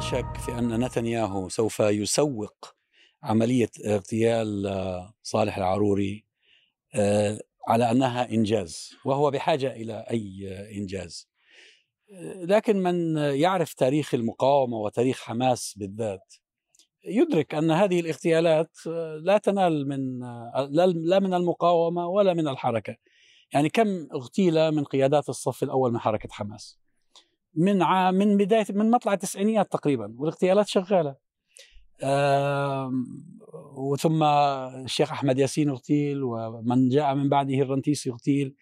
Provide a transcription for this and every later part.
شك في أن نتنياهو سوف يسوق عملية اغتيال آه، صالح العروري آه، على أنها إنجاز وهو بحاجة إلى أي إنجاز. آه، لكن من يعرف تاريخ المقاومة وتاريخ حماس بالذات يدرك أن هذه الاغتيالات لا تنال من لا من المقاومة ولا من الحركة. يعني كم اغتيل من قيادات الصف الأول من حركة حماس؟ من عام من بداية من مطلع التسعينيات تقريبا والاغتيالات شغالة. وثم الشيخ أحمد ياسين اغتيل ومن جاء من بعده الرنتيسي اغتيل.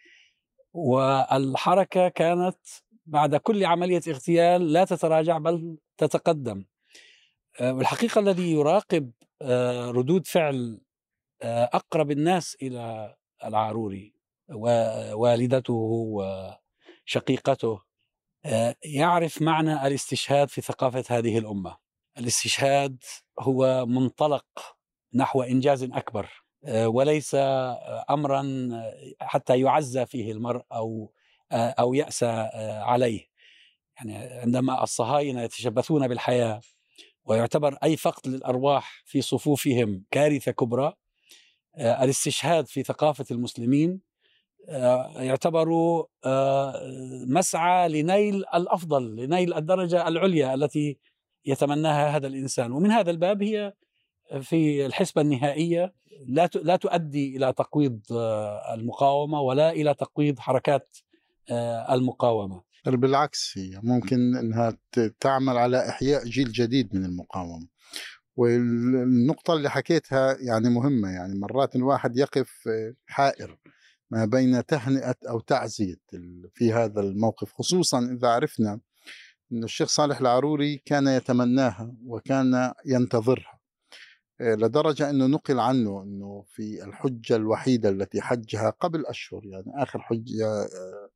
والحركة كانت بعد كل عملية اغتيال لا تتراجع بل تتقدم. آه، والحقيقة الذي يراقب آه، ردود فعل آه، أقرب الناس إلى العاروري ووالدته وشقيقته آه، يعرف معنى الاستشهاد في ثقافة هذه الأمة. الاستشهاد هو منطلق نحو إنجاز أكبر آه، وليس امرا حتى يعزى فيه المرء أو آه، أو يأسى عليه. يعني عندما الصهاينة يتشبثون بالحياة ويعتبر أي فقد للأرواح في صفوفهم كارثة كبرى الاستشهاد في ثقافة المسلمين آه، يعتبر آه، مسعى لنيل الأفضل لنيل الدرجة العليا التي يتمناها هذا الإنسان. ومن هذا الباب هي في الحسبة النهائية لا لا تؤدي إلى تقويض آه، المقاومة ولا إلى تقويض حركات المقاومة. بالعكس هي ممكن إنها تعمل على إحياء جيل جديد من المقاومة. والنقطة اللي حكيتها يعني مهمة يعني مرات الواحد يقف حائر. ما بين تهنئة أو تعزية في هذا الموقف خصوصا إذا عرفنا أن الشيخ صالح العروري كان يتمناها وكان ينتظرها. آه، لدرجة أنه نقل عنه أنه في الحجة الوحيدة التي حجها قبل أشهر يعني آخر حجة آه،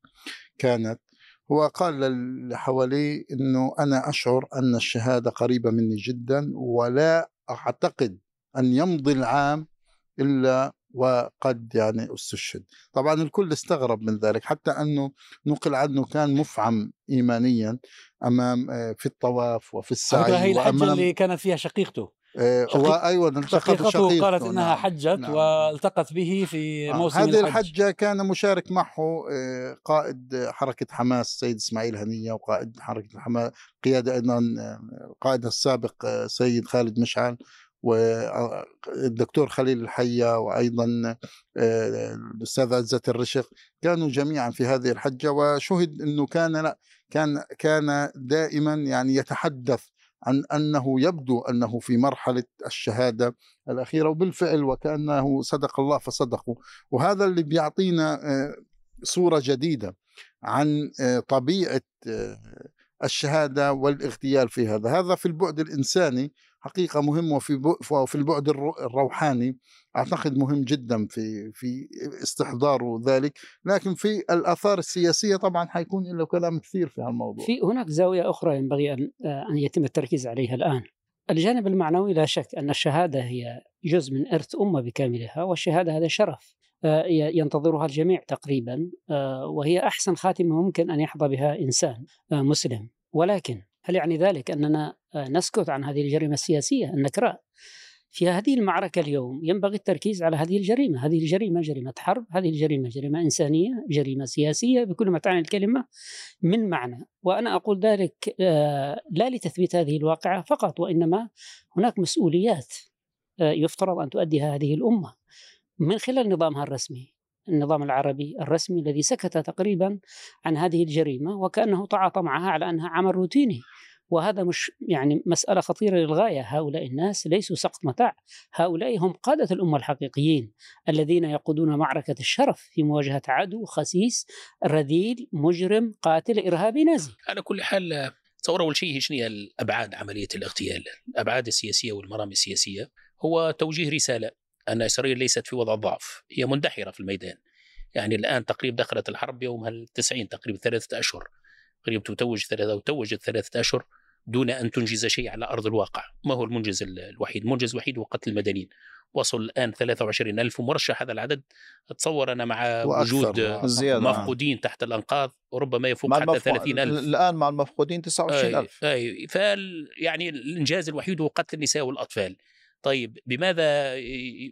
كانت. هو قال اللي حواليه أنه أنا أشعر أن الشهادة قريبة مني جدا ولا أعتقد أن يمضي العام إلا وقد يعني استشهد طبعا الكل استغرب من ذلك حتى أنه نقل عنه كان مفعم إيمانيا أمام آه، في الطواف وفي السعي هي الحجة اللي كانت فيها شقيقته آه، شقيق أيوه التقت شقيقته قالت إنها نعم. حجت نعم. والتقت به في آه، موسم هذه الحج. الحجة كان مشارك معه قائد حركة حماس سيد إسماعيل هنية وقائد حركة حماس قيادة أيضا القائد السابق سيد خالد مشعل والدكتور خليل الحية وأيضا آه، الأستاذ عزة الرشق كانوا جميعا في هذه الحجة وشهد أنه كان لا كان كان دائما يعني يتحدث عن أنه يبدو أنه في مرحلة الشهادة الأخيرة وبالفعل وكأنه صدق الله فصدقوا. وهذا اللي بيعطينا آه، صورة جديدة عن آه، طبيعة الشهادة والاغتيال في هذا. هذا في البعد الإنساني حقيقة مهم وفي وفي البعد الروحاني. أعتقد مهم جدا في في استحضار ذلك. لكن في الآثار السياسية طبعا حيكون له كلام كثير في هالموضوع. في هناك زاوية أخرى ينبغي أن أن يتم التركيز عليها الآن. الجانب المعنوي لا شك أن الشهادة هي جزء من إرث أمة بكاملها والشهادة هذا شرف آه، ينتظرها الجميع تقريبا آه، وهي أحسن خاتمة ممكن أن يحظى بها إنسان آه، مسلم. ولكن هل يعني ذلك أننا آه، نسكت عن هذه الجريمة السياسية النكراء؟ في هذه المعركة اليوم؟ ينبغي التركيز على هذه الجريمة، هذه الجريمة جريمة حرب، هذه الجريمة جريمة إنسانية، جريمة سياسية بكل ما تعني الكلمة من معنى، وأنا أقول ذلك آه، لا لتثبيت هذه الواقعة فقط وإنما هناك مسؤوليات آه، يفترض أن تؤديها هذه الأمة من خلال نظامها الرسمي، النظام العربي الرسمي الذي سكت تقريبا عن هذه الجريمة وكأنه تعاطى معها على أنها عمل روتيني. وهذا مش يعني مسألة خطيرة للغاية. هؤلاء الناس ليسوا سقط متاع. هؤلاء هم قادة الأمة الحقيقيين الذين يقودون معركة الشرف في مواجهة عدو خسيس رذيل مجرم قاتل إرهابي نازي. على كل حال تصور أول شيء هي الأبعاد عملية الاغتيال؟ الأبعاد السياسية والمرامي السياسية. هو توجيه رسالة. أن إسرائيل ليست في وضع ضعف هي مندحرة في الميدان. يعني الآن تقريبا دخلت الحرب يومها التسعين تقريبا ثلاثة أشهر. قريب تتوج ثلاثة أو توجت ثلاثة أشهر دون أن تنجز شيء على أرض الواقع. ما هو المنجز الوحيد؟ المنجز الوحيد هو قتل المدنيين. وصل الآن 23 ألف ومرشح هذا العدد أتصور أنا مع وجود. مفقودين تحت الأنقاض وربما يفوق مع حتى المفقو- 30 ألف. الآن مع المفقودين 29000 أي أي فال يعني الإنجاز الوحيد هو قتل النساء والأطفال. طيب بماذا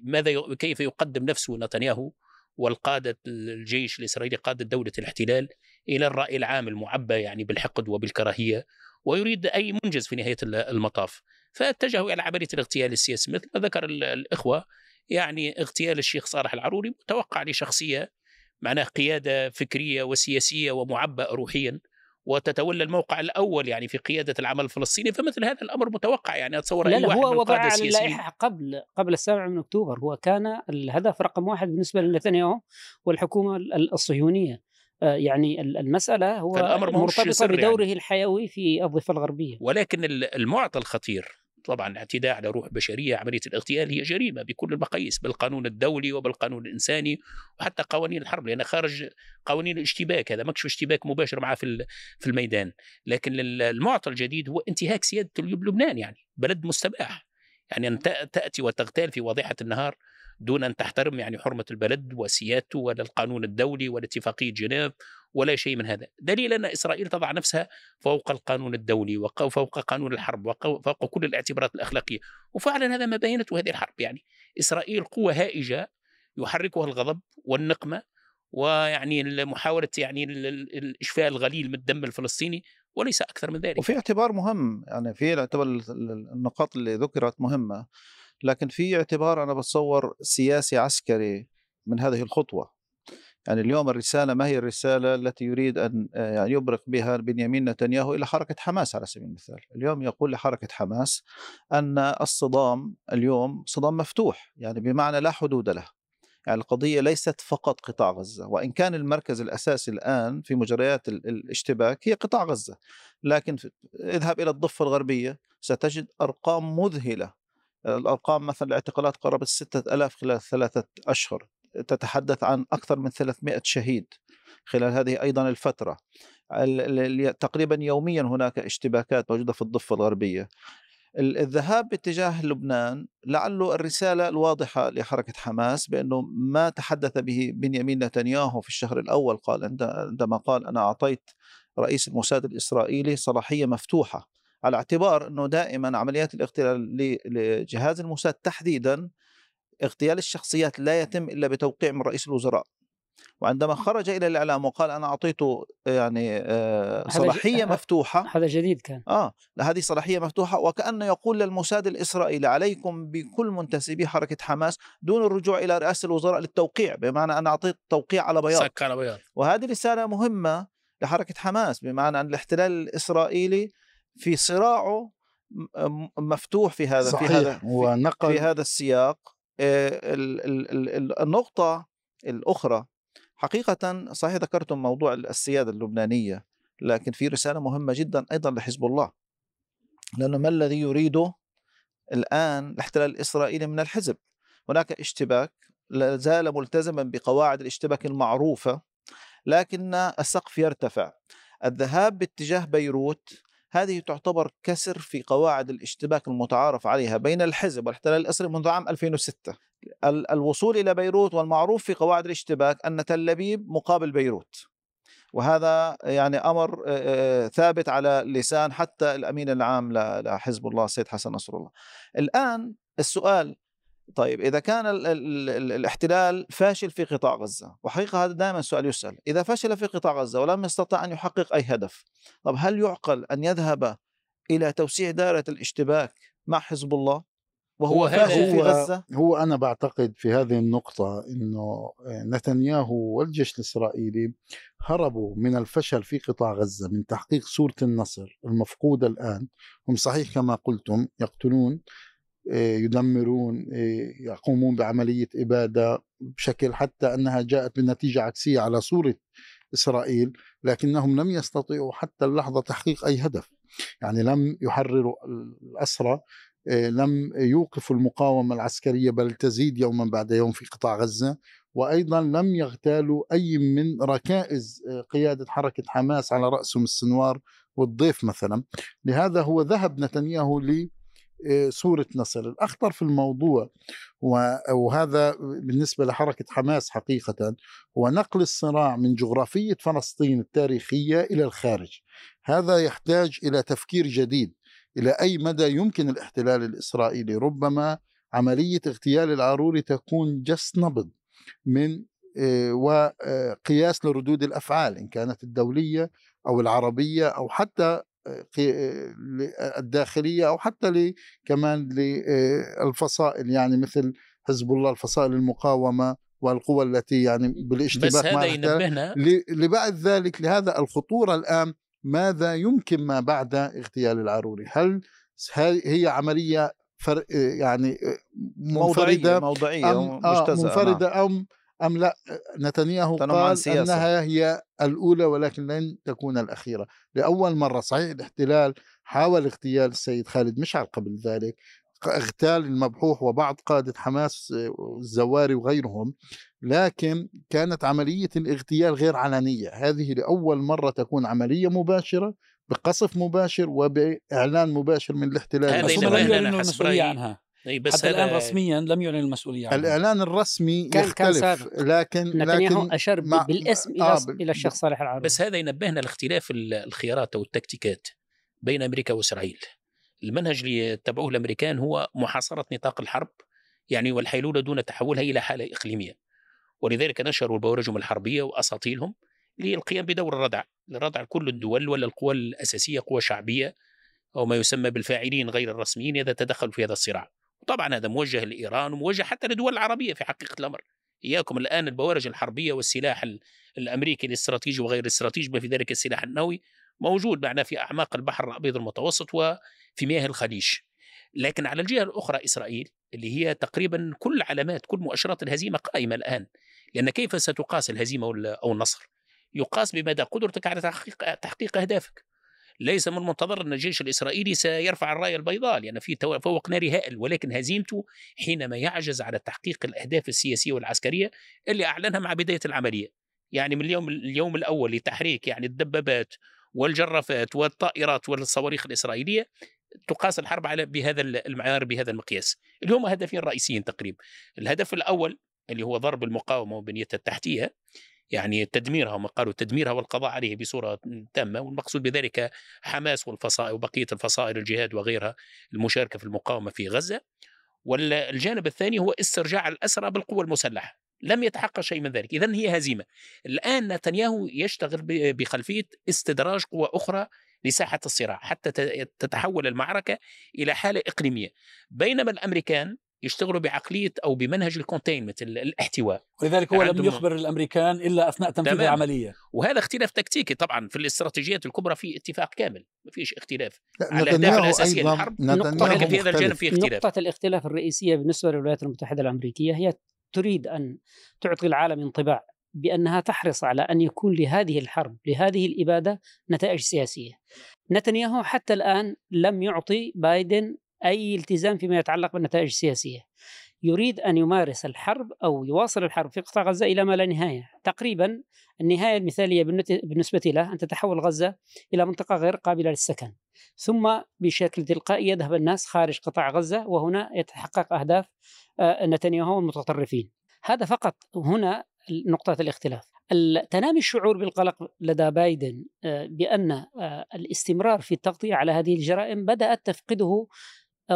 ماذا كيف يقدم نفسه نتنياهو والقادة الجيش الإسرائيلي قادة دولة الاحتلال إلى الرأي العام المعبى يعني بالحقد وبالكراهية ويريد أي منجز في نهاية ال- المطاف. فاتجهوا إلى عملية الاغتيال السياسي مثل ما ذكر ال- الإخوة. يعني اغتيال الشيخ صالح العروري متوقع لشخصية معناه قيادة فكرية وسياسية ومعبأة روحيا. وتتولى الموقع الأول يعني في قيادة العمل الفلسطيني فمثل هذا الأمر متوقع يعني أتصور لا لا واحد من هو وضع على اللائحة قبل قبل السابع من أكتوبر. هو كان الهدف رقم واحد بالنسبة لنتنياهو والحكومة ال- الصهيونية. آه، يعني ال- المسألة هو مرتبطة سر بدوره يعني. الحيوي في الضفة الغربية. ولكن ال- المعطى الخطير طبعا الاعتداء على روح بشرية عملية الاغتيال هي جريمة بكل المقاييس بالقانون الدولي وبالقانون الإنساني وحتى قوانين الحرب لأن خارج قوانين الاشتباك هذا ماكش اشتباك مباشر معه في في الميدان. لكن ال- المعطى الجديد هو انتهاك سيادة لبنان يعني بلد مستباح. يعني أن تأتي وتغتال في واضحة النهار دون أن تحترم يعني حرمة البلد وسيادته ولا القانون الدولي ولا اتفاقية جنيف ولا شيء من هذا. دليل أن إسرائيل تضع نفسها فوق القانون الدولي وفوق قانون الحرب وفوق كل الاعتبارات الأخلاقية. وفعلا هذا ما بينته هذه الحرب. يعني إسرائيل قوة هائجة يحركها الغضب والنقمة ويعني محاولة يعني ال- ال- الإشفاء الغليل من الدم الفلسطيني وليس أكثر من ذلك. وفي اعتبار مهم. يعني في اعتبار ال- ال- النقاط اللي ذكرت مهمة لكن في اعتبار أنا بتصور سياسي عسكري من هذه الخطوة. يعني اليوم الرسالة ما هي الرسالة التي يريد أن آه، يعني يبرق بها بنيامين نتنياهو إلى حركة حماس على سبيل المثال، اليوم يقول لحركة حماس أن الصدام اليوم صدام مفتوح يعني بمعنى لا حدود له. يعني القضية ليست فقط قطاع غزة، وإن كان المركز الأساسي الآن في مجريات ال- الاشتباك هي قطاع غزة، لكن اذهب إلى الضفة الغربية ستجد أرقام مذهلة. الأرقام مثلا الاعتقالات قربت 6000 خلال ثلاثة أشهر. تتحدث عن أكثر من 300 شهيد خلال هذه أيضا الفترة. ال- ال- ال- تقريبا يوميا هناك اشتباكات موجودة في الضفة الغربية. ال- الذهاب باتجاه لبنان لعله الرسالة الواضحة لحركة حماس بأنه ما تحدث به بنيامين نتنياهو في الشهر الأول. قال عند- عندما قال أنا أعطيت رئيس الموساد الإسرائيلي صلاحية مفتوحة على اعتبار أنه دائما عمليات الاغتيال لجهاز الموساد تحديدا اغتيال الشخصيات لا يتم إلا بتوقيع من رئيس الوزراء. وعندما خرج إلى الإعلام وقال أنا أعطيته يعني آه، هذا ج- صلاحية مفتوحة هذا جديد كان. آه هذه صلاحية مفتوحة وكأنه يقول للموساد الإسرائيلي عليكم بكل منتسبي حركة حماس دون الرجوع إلى رئاسة الوزراء للتوقيع بمعنى أنا أعطيت توقيع على بياض. سك على بياض. وهذه رسالة مهمة لحركة حماس بمعنى أن الاحتلال الإسرائيلي في صراعه مفتوح في هذا في هذا صحيح. ونقل في هذا السياق. آه، ال- ال- ال- ال- النقطة الأخرى حقيقة صحيح ذكرتم موضوع السيادة اللبنانية لكن في رسالة مهمة جدا أيضا لحزب الله لأنه ما الذي يريده الآن الاحتلال الإسرائيلي من الحزب؟ هناك اشتباك لا زال ملتزما بقواعد الاشتباك المعروفة لكن السقف يرتفع. الذهاب باتجاه بيروت هذه تعتبر كسر في قواعد الاشتباك المتعارف عليها بين الحزب والاحتلال الإسرائيلي منذ عام 2006 ال- الوصول إلى بيروت والمعروف في قواعد الاشتباك أن تل أبيب مقابل بيروت وهذا يعني أمر ثابت على لسان حتى الأمين العام لحزب الله السيد حسن نصر الله. الآن السؤال طيب إذا كان ال ال ال الاحتلال فاشل في قطاع غزة وحقيقة هذا دائما سؤال يسأل إذا فشل في قطاع غزة ولم يستطع أن يحقق أي هدف طب هل يعقل أن يذهب إلى توسيع دائرة الاشتباك مع حزب الله؟ وهو هو فاشل في غزة؟ هو أنا بعتقد في هذه النقطة أنه نتنياهو والجيش الإسرائيلي هربوا من الفشل في قطاع غزة من تحقيق صورة النصر المفقودة الآن هم صحيح كما قلتم يقتلون آه، يدمرون آه، يقومون بعملية إبادة بشكل حتى أنها جاءت بنتيجة عكسية على صورة إسرائيل لكنهم لم يستطيعوا حتى اللحظة تحقيق أي هدف. يعني لم يحرروا الأسرى آه، لم يوقفوا المقاومة العسكرية بل تزيد يوما بعد يوم في قطاع غزة. وأيضا لم يغتالوا أي من ركائز قيادة حركة حماس على رأسهم السنوار والضيف مثلا. لهذا هو ذهب نتنياهو ل آه، صورة نصر. الأخطر في الموضوع وهذا بالنسبة لحركة حماس حقيقة هو نقل الصراع من جغرافية فلسطين التاريخية إلى الخارج. هذا يحتاج إلى تفكير جديد إلى أي مدى يمكن الاحتلال الإسرائيلي. ربما عملية اغتيال العاروري تكون جس نبض من آه، وقياس لردود الأفعال إن كانت الدولية أو العربية أو حتى آه، آه، الداخلية أو حتى ل- كمان للفصائل يعني مثل حزب الله الفصائل المقاومة والقوى التي يعني بس بالاشتباك مع هذا ينبهنا. ل- لبعد ذلك لهذا الخطورة الآن ماذا يمكن ما بعد اغتيال العاروري هل هي عملية فر يعني موضوعيه منفردة موضوعيه أم آه مجتزأة منفردة أم أم لأ نتنياهو قال سياسة. أنها هي الأولى ولكن لن تكون الأخيرة لأول مرة صحيح الاحتلال حاول اغتيال السيد خالد مشعل قبل ذلك اغتال المبحوح وبعض قادة حماس الزواري وغيرهم لكن كانت عملية الاغتيال غير علنية هذه لأول مرة تكون عملية مباشرة بقصف مباشر وبإعلان مباشر من الاحتلال هذا المسؤولية رأيي. عنها بس حتى الآن هذا رسميا لم يعلن المسؤولية عنها الإعلان الرسمي كان- كان يختلف سابق. لكن نتنياهو لكن أشار مع- بالاسم إلى آه، إلى الشيخ صالح العربي بس هذا ينبهنا لاختلاف ال- الخيارات أو التكتيكات بين أمريكا وإسرائيل. المنهج اللي يتبعوه الأمريكان هو محاصرة نطاق الحرب يعني والحيلولة دون تحولها إلى حالة إقليمية. ولذلك نشروا البوارجهم الحربية وأساطيلهم للقيام بدور الردع، لردع كل الدول ولا القوى الأساسية قوى شعبية أو ما يسمى بالفاعلين غير الرسميين إذا تدخلوا في هذا الصراع. وطبعا هذا موجه لإيران وموجه حتى للدول العربية في حقيقة الأمر. إياكم الآن البوارج الحربية والسلاح ال- الأمريكي الاستراتيجي وغير الاستراتيجي بما في ذلك السلاح النووي موجود معنا في أعماق البحر الأبيض المتوسط وفي مياه الخليج. لكن على الجهة الأخرى إسرائيل اللي هي تقريبا كل علامات كل مؤشرات الهزيمة قائمة الآن. لأن كيف ستقاس الهزيمة أو النصر؟ يقاس بمدى قدرتك على تحقيق تحقيق أهدافك. ليس من المنتظر أن الجيش الإسرائيلي سيرفع الرايه البيضاء لأن في تو- فوق ناري هائل ولكن هزيمته حينما يعجز على تحقيق الأهداف السياسية والعسكرية اللي أعلنها مع بداية العملية. يعني من اليوم اليوم الأول لتحريك يعني الدبابات والجرافات والطائرات والصواريخ الإسرائيلية تقاس الحرب على بهذا المعيار بهذا المقياس. اللي هم هدفين رئيسيين تقريبا. الهدف الأول اللي هو ضرب المقاومة وبنيتها التحتية يعني تدميرها وما قالوا تدميرها والقضاء عليه بصورة تامة والمقصود بذلك حماس والفصائل وبقية الفصائل الجهاد وغيرها المشاركة في المقاومة في غزة. والجانب الثاني هو استرجاع الأسرى بالقوة المسلحة لم يتحقق شيء من ذلك. اذا هي هزيمة. الآن نتنياهو يشتغل ب- بخلفية استدراج قوى أخرى لساحة الصراع حتى تتحول المعركة إلى حالة إقليمية. بينما الأمريكان يشتغلوا بعقلية أو بمنهج الكونتينمنت ال- الاحتواء ولذلك هو لم يخبر الأمريكان إلا أثناء تنفيذ. العملية وهذا اختلاف تكتيكي طبعا في الاستراتيجيات الكبرى في اتفاق كامل ما فيش اختلاف لا، على الأساسية أيضا للحرب. ولكن في هذا الجانب. في اختلاف نقطة الاختلاف الرئيسية بالنسبة للولايات المتحدة الأمريكية هي تريد أن تعطي العالم انطباع بأنها تحرص على أن يكون لهذه الحرب لهذه الإبادة نتائج سياسية نتنياهو حتى الآن لم يعطي بايدن أي التزام فيما يتعلق بالنتائج السياسية. يريد أن يمارس الحرب أو يواصل الحرب في قطاع غزة إلى ما لا نهاية. تقريبا النهاية المثالية بالنسبة له أن تتحول غزة إلى منطقة غير قابلة للسكن. ثم بشكل تلقائي يذهب الناس خارج قطاع غزة وهنا يتحقق أهداف آه، نتنياهو والمتطرفين. هذا فقط هنا نقطة الاختلاف. ال- تنامي الشعور بالقلق لدى بايدن آه، بأن آه، الاستمرار في التغطية على هذه الجرائم بدأت تفقده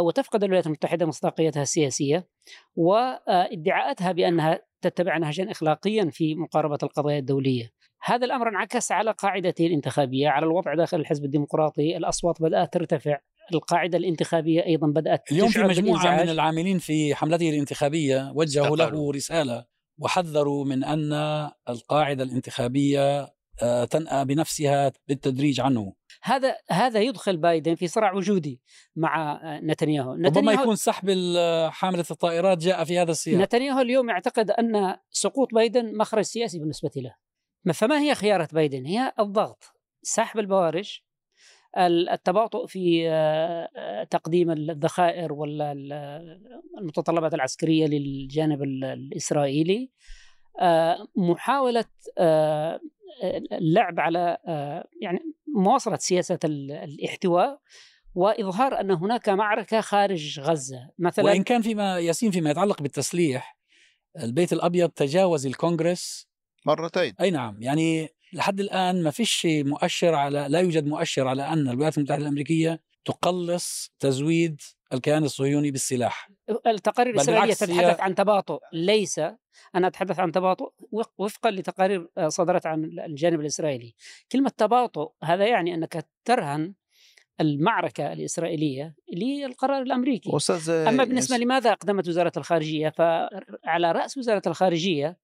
وتفقد الولايات المتحدة مصداقيتها السياسية وادعاءاتها بأنها تتبع نهجا إخلاقيا في مقاربة القضايا الدولية هذا الأمر انعكس على قاعدته الانتخابية على الوضع داخل الحزب الديمقراطي الأصوات بدأت ترتفع القاعدة الانتخابية أيضا بدأت اليوم في مجموعة. من العاملين في حملته الانتخابية وجهوا له. رسالة وحذروا من أن القاعدة الانتخابية تنأى بنفسها بالتدريج عنه. هذا هذا يدخل بايدن في صراع وجودي مع آه، نتنياهو. ربما نتنياهو يكون سحب ال- حاملة الطائرات جاء في هذا السياق. نتنياهو اليوم يعتقد أن سقوط بايدن مخرج سياسي بالنسبة له. ما- فما هي خيارات بايدن؟ هي الضغط، سحب البوارج، ال- التباطؤ في آه، آه، تقديم الذخائر ولا ال- المتطلبات العسكرية للجانب ال- الإسرائيلي، آه، محاولة آه، اللعب على آه، يعني مواصلة سياسة ال- الاحتواء وإظهار أن هناك معركة خارج غزة. مثلا وإن كان فيما ياسين فيما يتعلق بالتسليح البيت الأبيض تجاوز الكونغرس مرتين. أي نعم يعني لحد الآن ما فيش مؤشر على لا يوجد مؤشر على أن الولايات المتحدة الأمريكية تقلص تزويد الكيان الصهيوني بالسلاح. التقارير هي- تتحدث عن تباطؤ. ليس أنا أتحدث عن تباطؤ وفقا لتقارير آه، صدرت عن الجانب الإسرائيلي. كلمة تباطؤ هذا يعني أنك ترهن المعركة الإسرائيلية للقرار الأمريكي. أستاذ أما بالنسبة لماذا أقدمت وزارة الخارجية؟ فعلى رأس وزارة الخارجية آه،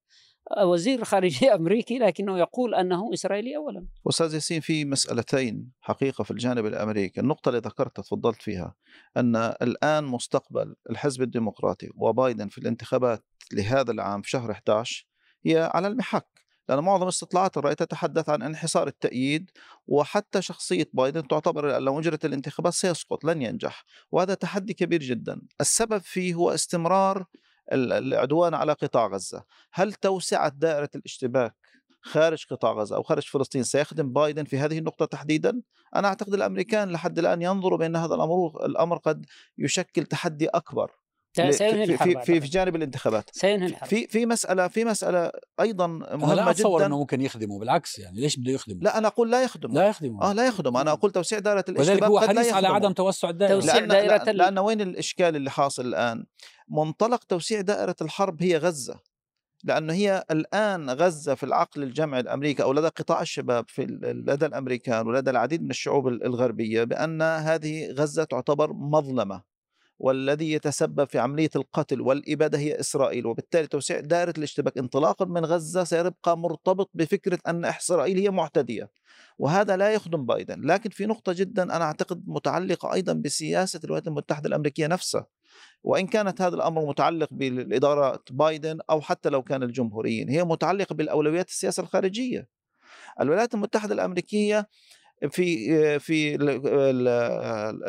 وزير خارجية أمريكي لكنه يقول أنه إسرائيلي اولا. أستاذ ياسين في مسألتين حقيقة في الجانب الأمريكي، النقطة اللي ذكرتها تفضلت فيها أن الآن مستقبل الحزب الديمقراطي وبايدن في الانتخابات لهذا العام في شهر 11 هي على المحك، لأن معظم استطلاعات الرأي تتحدث عن انحصار التأييد وحتى شخصية بايدن تعتبر لو اجرت الانتخابات سيسقط لن ينجح، وهذا تحدي كبير جدا، السبب فيه هو استمرار العدوان على قطاع غزة، هل توسعة دائرة الاشتباك خارج قطاع غزة أو خارج فلسطين سيخدم بايدن في هذه النقطة تحديدا؟ أنا أعتقد الأمريكان لحد الآن ينظروا بأن هذا الأمر الأمر قد يشكل تحدي أكبر ل- سينهي في, الحرب في, في, في. جانب الانتخابات. سينهي الحرب. في في مسألة في مسألة أيضا أنا لا مهمة أتصور جدا. إنه ممكن يخدمه بالعكس يعني ليش بده يخدمه لا أنا أقول لا يخدم لا يخدمه آه لا يخدم أنا أقول توسيع دائرة وذلك الاشتباك هو قد لا حريص على يخدمه. عدم توسع الدائرة. توسيع لأن, دائرة لأن, ال- لأن وين الإشكال اللي حاصل الآن؟ منطلق توسيع دائرة الحرب هي غزة. لأنه هي الآن غزة في العقل الجمعي الأمريكي أو لدى قطاع الشباب في ال- لدى الأمريكان ولدى العديد من الشعوب ال- الغربية بأن هذه غزة تعتبر مظلمة. والذي يتسبب في عملية القتل والإبادة هي إسرائيل وبالتالي توسيع دائرة الاشتباك انطلاقا من غزة سيبقى مرتبط بفكرة أن إسرائيل هي معتدية وهذا لا يخدم بايدن. لكن في نقطة جدا أنا أعتقد متعلقة أيضا بسياسة الولايات المتحدة الأمريكية نفسها وإن كانت هذا الأمر متعلق بالإدارة بايدن أو حتى لو كان الجمهوريين هي متعلقة بالأولويات السياسة الخارجية. الولايات المتحدة الأمريكية في في ال-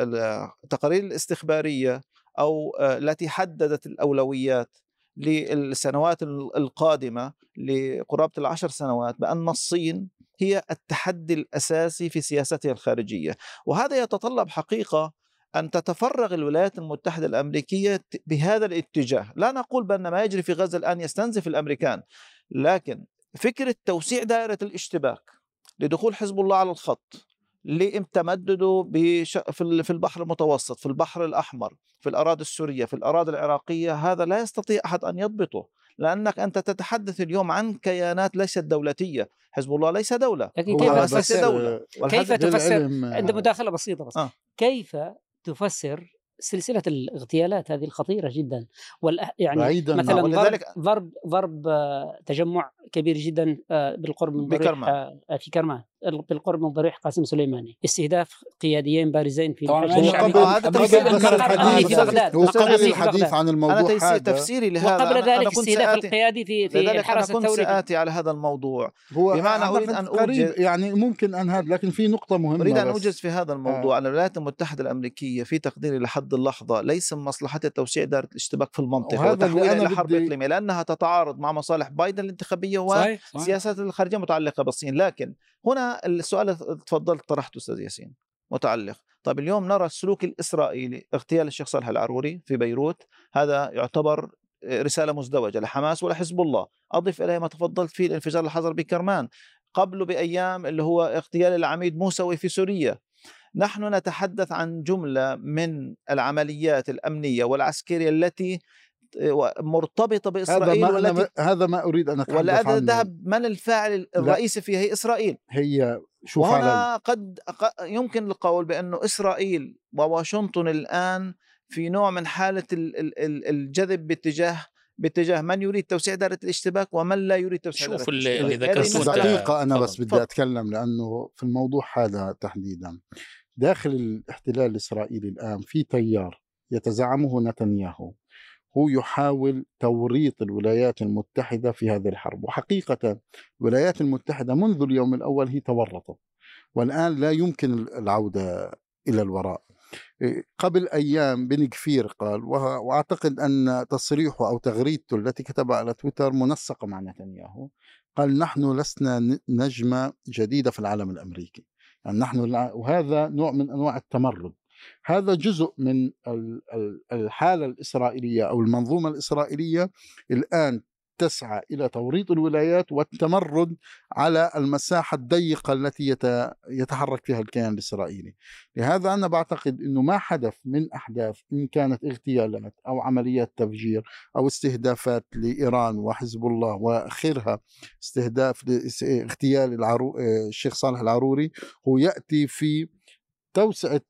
ال- التقارير الاستخبارية أو التي حددت الأولويات للسنوات القادمة لقرابة العشر سنوات بأن الصين هي التحدي الأساسي في سياستها الخارجية. وهذا يتطلب حقيقة أن تتفرغ الولايات المتحدة الأمريكية ت- بهذا الاتجاه. لا نقول بأن ما يجري في غزة الآن يستنزف الأمريكان لكن فكرة توسيع دائرة الاشتباك لدخول حزب الله على الخط لتمدده بش... في ال- في البحر المتوسط في البحر الأحمر في الأراضي السورية في الأراضي العراقية هذا لا يستطيع أحد أن يضبطه لأنك أنت تتحدث اليوم عن كيانات ليست دولتية حزب الله ليس دولة لكن كيف بس تفسر دولة. كيف تفسر عند مداخله بسيطة بس آه. كيف تفسر سلسلة الاغتيالات هذه الخطيرة جدا وال يعني بعيدا مثلا ولذلك- ضرب ضرب ضرب آه، تجمع كبير جدا آه، بالقرب من بكرمان. آه، في كرمان بالقرب من ضريح قاسم سليماني. استهداف قياديين بارزين في طبعاً آه، هذا قبل الحديث. عن أنا الموضوع تيسير هذا. تفسيري لهذا. وقبل أنا- أنا ذلك كنت استهداف سآتي- القيادي في في أنا كنت الثوري. في- سآتي على هذا الموضوع. هو بمعنى أريد أن أوجد- يعني ممكن أن هذا لكن في نقطة مهمة أريد أن. أوجز في هذا الموضوع. أن الولايات المتحدة الأمريكية في تقديري لحد اللحظة ليس من مصلحتها توسيع دائرة الاشتباك في المنطقة وتحويلها أنا إلى حرب إقليمية لأنها تتعارض مع مصالح بايدن الانتخابية صحيح صحيح. وسياسات الخارجية متعلقة بالصين. لكن هنا السؤال تفضلت طرحته أستاذ ياسين متعلق. طيب اليوم نرى السلوك الإسرائيلي اغتيال الشيخ صالح العروري في بيروت هذا يعتبر رسالة مزدوجة لحماس ولحزب الله. أضف إليه ما تفضلت فيه الانفجار حصل بكرمان قبله بأيام اللي هو اغتيال العميد موسوي في سوريا. نحن نتحدث عن جملة من العمليات الأمنية والعسكرية التي مرتبطة هذا بإسرائيل ما والتي أنا هذا ما أريد أن أتحدث ولا عنه. ذهب من الفاعل الرئيسي فيها هي إسرائيل. هي شوف على وهنا قد ق- يمكن القول بأنه إسرائيل وواشنطن الآن في نوع من حالة ال- ال- ال- الجذب باتجاه باتجاه من يريد توسيع دائرة الاشتباك ومن لا يريد توسيع شوف دائرة اللي- الاشتباك. اللي ذكرته دقيقة أنا بس. بدي أتكلم لأنه في الموضوع هذا تحديدا. داخل الاحتلال الإسرائيلي الآن في تيار يتزعمه نتنياهو. هو يحاول توريط الولايات المتحدة في هذه الحرب. وحقيقة الولايات المتحدة منذ اليوم الأول هي تورطت والآن لا يمكن العودة إلى الوراء. إيه، قبل أيام بن كفير قال وأعتقد أن تصريحه أو تغريدته التي كتبها على تويتر منسقة مع نتنياهو. قال نحن لسنا نجمة جديدة في العالم الأمريكي. يعني نحن وهذا نوع من أنواع التمرد. هذا جزء من ال- ال- الحالة الإسرائيلية أو المنظومة الإسرائيلية الآن تسعى إلى توريط الولايات والتمرد على المساحة الضيقة التي يت- يتحرك فيها الكيان الإسرائيلي لهذا أنا بعتقد أنه ما حدث من أحداث إن كانت اغتيالات أو عمليات تفجير أو استهدافات لإيران وحزب الله وآخرها استهداف اغتيال. آه، الشيخ صالح العروري هو يأتي في توسعة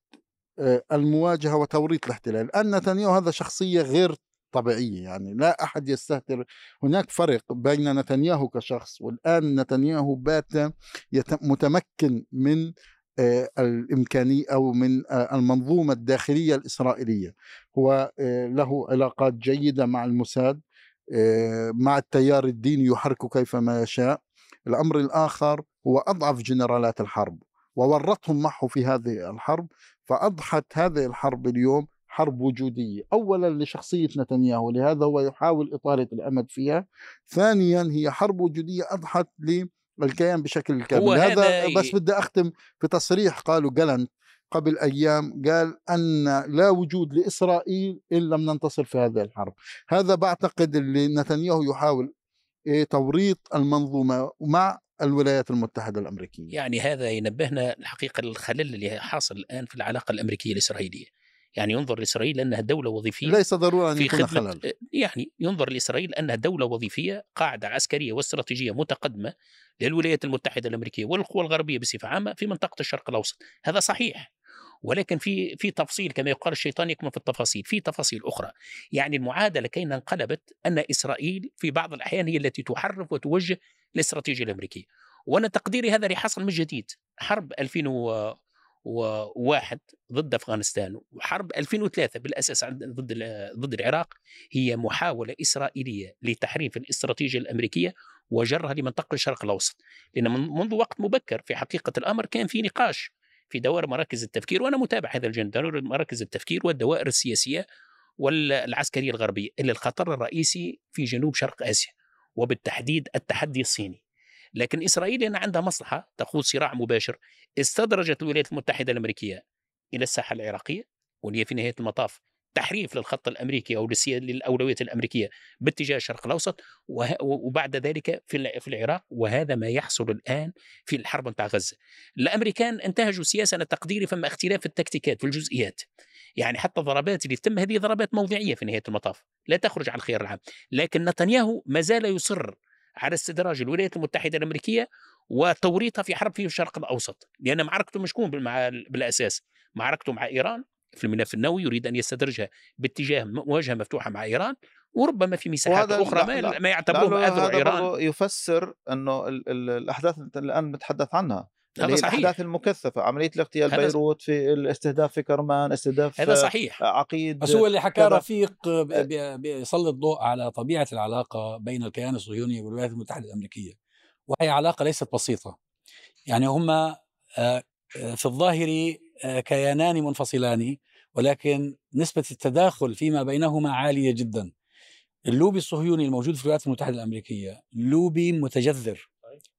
آه، المواجهة وتوريط الاحتلال. الآن نتنياهو هذا شخصية غير طبيعية يعني لا أحد يستهتر. هناك فرق بين نتنياهو كشخص والآن نتنياهو بات متمكن من آه، الإمكانية أو من آه، المنظومة الداخلية الإسرائيلية. هو له علاقات جيدة مع الموساد مع التيار الديني يحرك كيفما يشاء. الأمر الآخر هو أضعف جنرالات الحرب. وورطهم معه في هذه الحرب فأضحت هذه الحرب اليوم حرب وجودية. أولا لشخصية نتنياهو لهذا هو يحاول إطالة الأمد فيها. ثانيا هي حرب وجودية أضحت للكيان بشكل كامل. هذا بس بدي أختم في تصريح قالوا جالنت قبل أيام. قال أن لا وجود لإسرائيل إن لم ننتصر في هذه الحرب. هذا بعتقد اللي نتنياهو يحاول إيه توريط المنظومة مع الولايات المتحدة الأمريكية. يعني هذا ينبهنا الحقيقة الخلل اللي حاصل الآن في العلاقة الأمريكية الإسرائيلية. يعني ينظر لإسرائيل أنها دولة وظيفية ليس ضروري أن في يكون خلل. يعني ينظر لإسرائيل أنها دولة وظيفية قاعدة عسكرية واستراتيجية متقدمة للولايات المتحدة الأمريكية والقوى الغربية بصفة عامة في منطقة الشرق الأوسط. هذا صحيح. ولكن في في تفصيل كما يقال الشيطان يكمن في التفاصيل. في تفاصيل أخرى. يعني المعادلة كينا انقلبت أن إسرائيل في بعض الأحيان هي التي تحرف وتوجه الاستراتيجية الأمريكية. وأنا تقديري هذا اللي حصل من جديد. حرب 2001 ضد أفغانستان وحرب 2003 بالأساس عند- ضد ضد العراق هي محاولة إسرائيلية لتحريف الاستراتيجية الأمريكية وجرها لمنطقة الشرق الأوسط. لأن من- منذ وقت مبكر في حقيقة الأمر كان في نقاش في دوائر مراكز التفكير وأنا متابع هذا الجانب دوائر مراكز التفكير والدوائر السياسية والعسكرية الغربية اللي الخطر الرئيسي في جنوب شرق آسيا. وبالتحديد التحدي الصيني. لكن إسرائيل لأن عندها مصلحة تخوض صراع مباشر. استدرجت الولايات المتحدة الأمريكية إلى الساحة العراقية واللي في نهاية المطاف تحريف للخط الأمريكي أو للاولويات الأمريكية باتجاه الشرق الأوسط وبعد ذلك في الع- في العراق وهذا ما يحصل الآن في الحرب نتاع غزة. الأمريكان انتهجوا سياسه أنا تقديري فما اختلاف في التكتيكات في الجزئيات. يعني حتى الضربات اللي تتم هذه ضربات موضعية في نهاية المطاف، لا تخرج عن الخيار العام، لكن نتنياهو ما زال يصر على استدراج الولايات المتحدة الأمريكية وتوريطها في حرب في الشرق الأوسط، لأن معركته مش تكون بالمع- بالأساس، معركته مع إيران في الملف النووي يريد أن يستدرجها باتجاه مواجهه مفتوحة مع إيران وربما في مساحات أخرى لا- ما, لا- ما يعتبروه لعله مآثر هذا إيران يفسر أنه ال- ال- الأحداث اللي الآن نتحدث عنها هذا صحيح. الأحداث المكثفة عملية الاغتيال هذا- بيروت في الاستهداف في كرمان استهداف هذا آه، صحيح عقيد بس هو اللي حكاه. رفيق ب- بيسلط ضوء على طبيعة العلاقة بين الكيان الصهيوني والولايات المتحدة الأمريكية وهي علاقة ليست بسيطة يعني هم آه، آه، في الظاهر آه، كيانان منفصلان ولكن نسبة التداخل فيما بينهما عالية جدا. اللوبي الصهيوني الموجود في الولايات المتحدة الأمريكية لوبي متجذر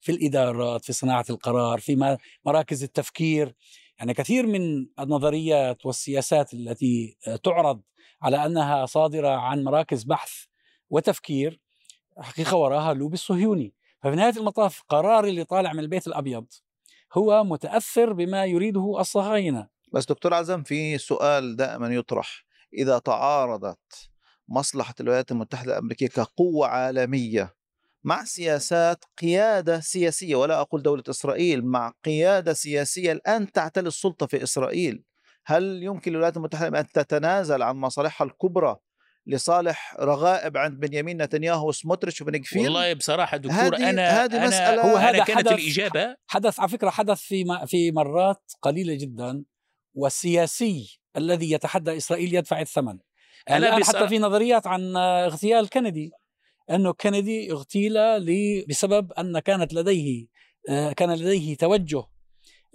في الإدارات في صناعة القرار في مراكز التفكير. يعني كثير من النظريات والسياسات التي آه، تعرض على أنها صادرة عن مراكز بحث وتفكير حقيقة وراها اللوبي الصهيوني. ففي نهاية المطاف قرار اللي طالع من البيت الأبيض. هو متأثر بما يريده الصهاينة. بس دكتور عزم في سؤال دائما يطرح. إذا تعارضت مصلحة الولايات المتحدة الأمريكية كقوة عالمية مع سياسات قيادة سياسية ولا أقول دولة إسرائيل مع قيادة سياسية الآن تعتلي السلطة في إسرائيل هل يمكن للولايات المتحدة أن تتنازل عن مصالحها الكبرى لصالح رغائب عند بنيامين نتنياهو وسموتريتش وبن غفير والله بصراحة دكتور هذه- أنا هذه أنا مسألة- هو أنا هذا كانت حدث- الإجابة؟ حدث على فكرة حدث في م- في مرات قليلة جدا والسياسي الذي يتحدى إسرائيل يدفع الثمن. أنا الآن حتى في نظريات عن اغتيال كندي أنه كندي اغتيل ل- بسبب أن كانت لديه آه، كان لديه توجه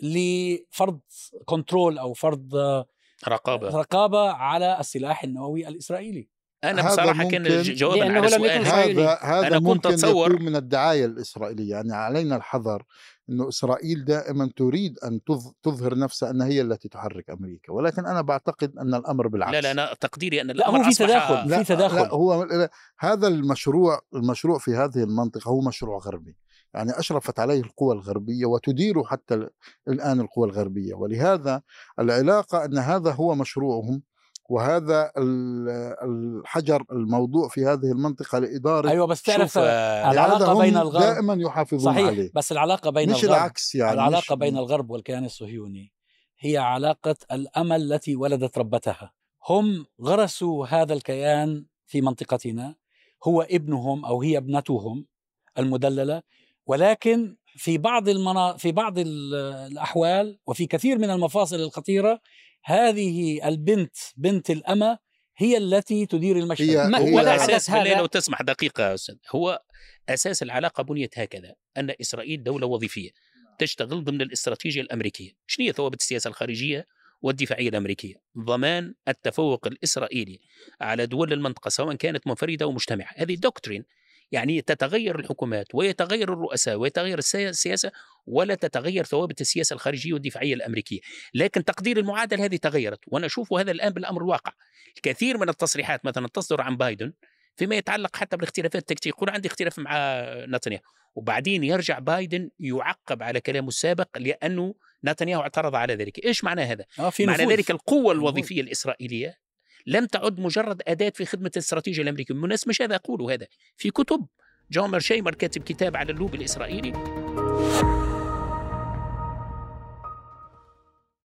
لفرض كنترول أو فرض آه، رقابة. رقابة على السلاح النووي الإسرائيلي. أنا هذا بصراحة كان ممكن- جوابا على سؤال. هذا هذا أنا كنت ممكن أتصور- يكون من الدعاية الإسرائيلية. يعني علينا الحذر إنه إسرائيل دائما تريد أن تظ- تظهر نفسها أنها هي التي تحرك أمريكا. ولكن أنا بعتقد أن الأمر بالعكس. لا لا أنا تقديري أن لا الأمر هو في تداخل لا في تداخل. لا هو لا هذا المشروع المشروع في هذه المنطقة هو مشروع غربي. يعني أشرفت عليه القوى الغربية وتدير حتى ال- الآن القوى الغربية. ولهذا العلاقة أن هذا هو مشروعهم وهذا ال- الحجر الموضوع في هذه المنطقة لإدارة أيوه بس تعرف آه، العلاقة بين الغرب دائما يحافظون صحيح عليه. بس العلاقة بين مش الغرب العكس يعني العلاقة مش بين الغرب والكيان الصهيوني هي علاقة الأمل التي ولدت ربتها. هم غرسوا هذا الكيان في منطقتنا هو ابنهم أو هي ابنتهم المدللة ولكن في بعض المنا... في بعض ال- الأحوال وفي كثير من المفاصل الخطيرة هذه البنت بنت الأمة هي التي تدير المشهد. هي- ما- هي- ولا أساس هذا؟ لو تسمح دقيقة أستاذ. هو أساس العلاقة بنيت هكذا أن إسرائيل دولة وظيفية تشتغل ضمن الاستراتيجية الأمريكية. شنو هي ثوابت السياسة الخارجية والدفاعية الأمريكية؟ ضمان التفوق الإسرائيلي على دول المنطقة سواء كانت منفردة أو مجتمعة. هذه دوكترين يعني تتغير الحكومات ويتغير الرؤساء ويتغير السيا- السياسة ولا تتغير ثوابت السياسة الخارجية والدفاعية الأمريكية. لكن تقدير المعادلة هذه تغيرت وأنا أشوف هذا الآن بالأمر الواقع. الكثير من التصريحات مثلا تصدر عن بايدن فيما يتعلق حتى بالاختلافات التكتيكية. يقول عندي اختلاف مع نتنياهو. وبعدين يرجع بايدن يعقب على كلامه السابق لأنه نتنياهو اعترض على ذلك. إيش معنى هذا؟ آه معنى. ذلك القوة الوظيفية الإسرائيلية لم تعد مجرد أداة في خدمة الاستراتيجية الأمريكية بالمناسبة مش هذا أقوله هذا. في كتب. جون شيمر كاتب كتاب على اللوب الإسرائيلي.